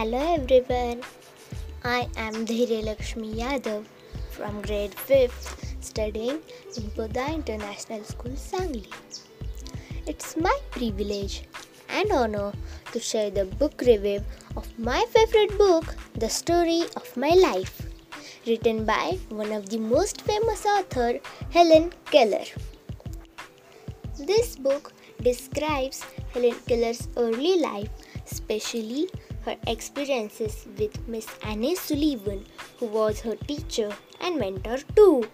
Hello everyone. I am Dhairyalaxmi Yadav from grade 5th studying in Buddha International School Sangli. It's my privilege and honor to share the book review of my favorite book, The Story of My Life, written by one of the most famous author, Helen Keller. This book describes Helen Keller's early life, especially her experiences with Miss Annie Sullivan, who was her teacher and mentor too.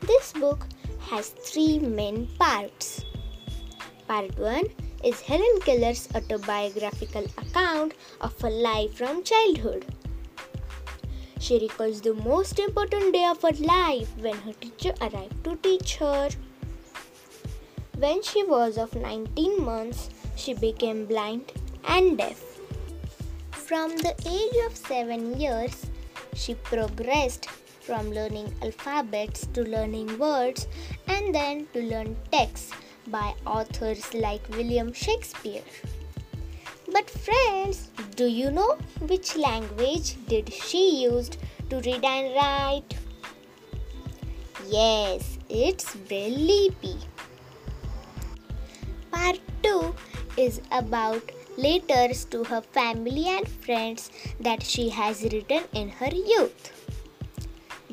This book has three main parts. Part 1 is Helen Keller's autobiographical account of her life from childhood. She recalls the most important day of her life when her teacher arrived to teach her. When she was of 19 months, she became blind and deaf. From the age of 7 years, she progressed from learning alphabets to learning words and then to learn texts by authors like William Shakespeare. But friends, do you know which language did she used to read and write? Yes, it's Braille. Part 2 is about letters to her family and friends that she has written in her youth.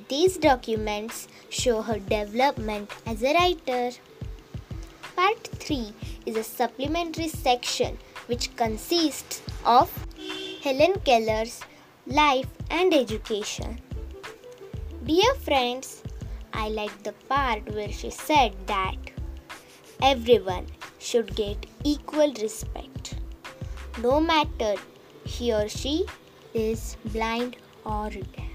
These documents show her development as a writer. Part 3 is a supplementary section which consists of Helen Keller's life and education. Dear friends, I like the part where she said that everyone should get equal respect no matter he or she is blind or deaf.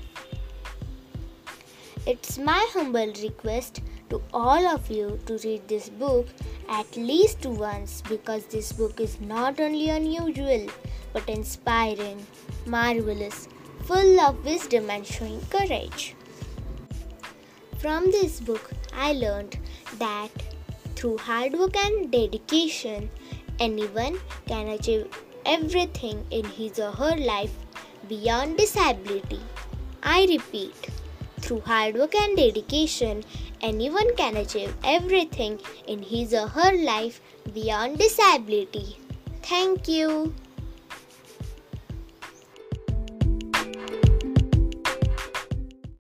It's my humble request to all of you to read this book at least once because this book is not only unusual but inspiring, marvelous, full of wisdom and showing courage. From this book, I learned that through hard work and dedication, anyone can achieve everything in his or her life beyond disability. I repeat, through hard work and dedication, anyone can achieve everything in his or her life beyond disability. Thank you.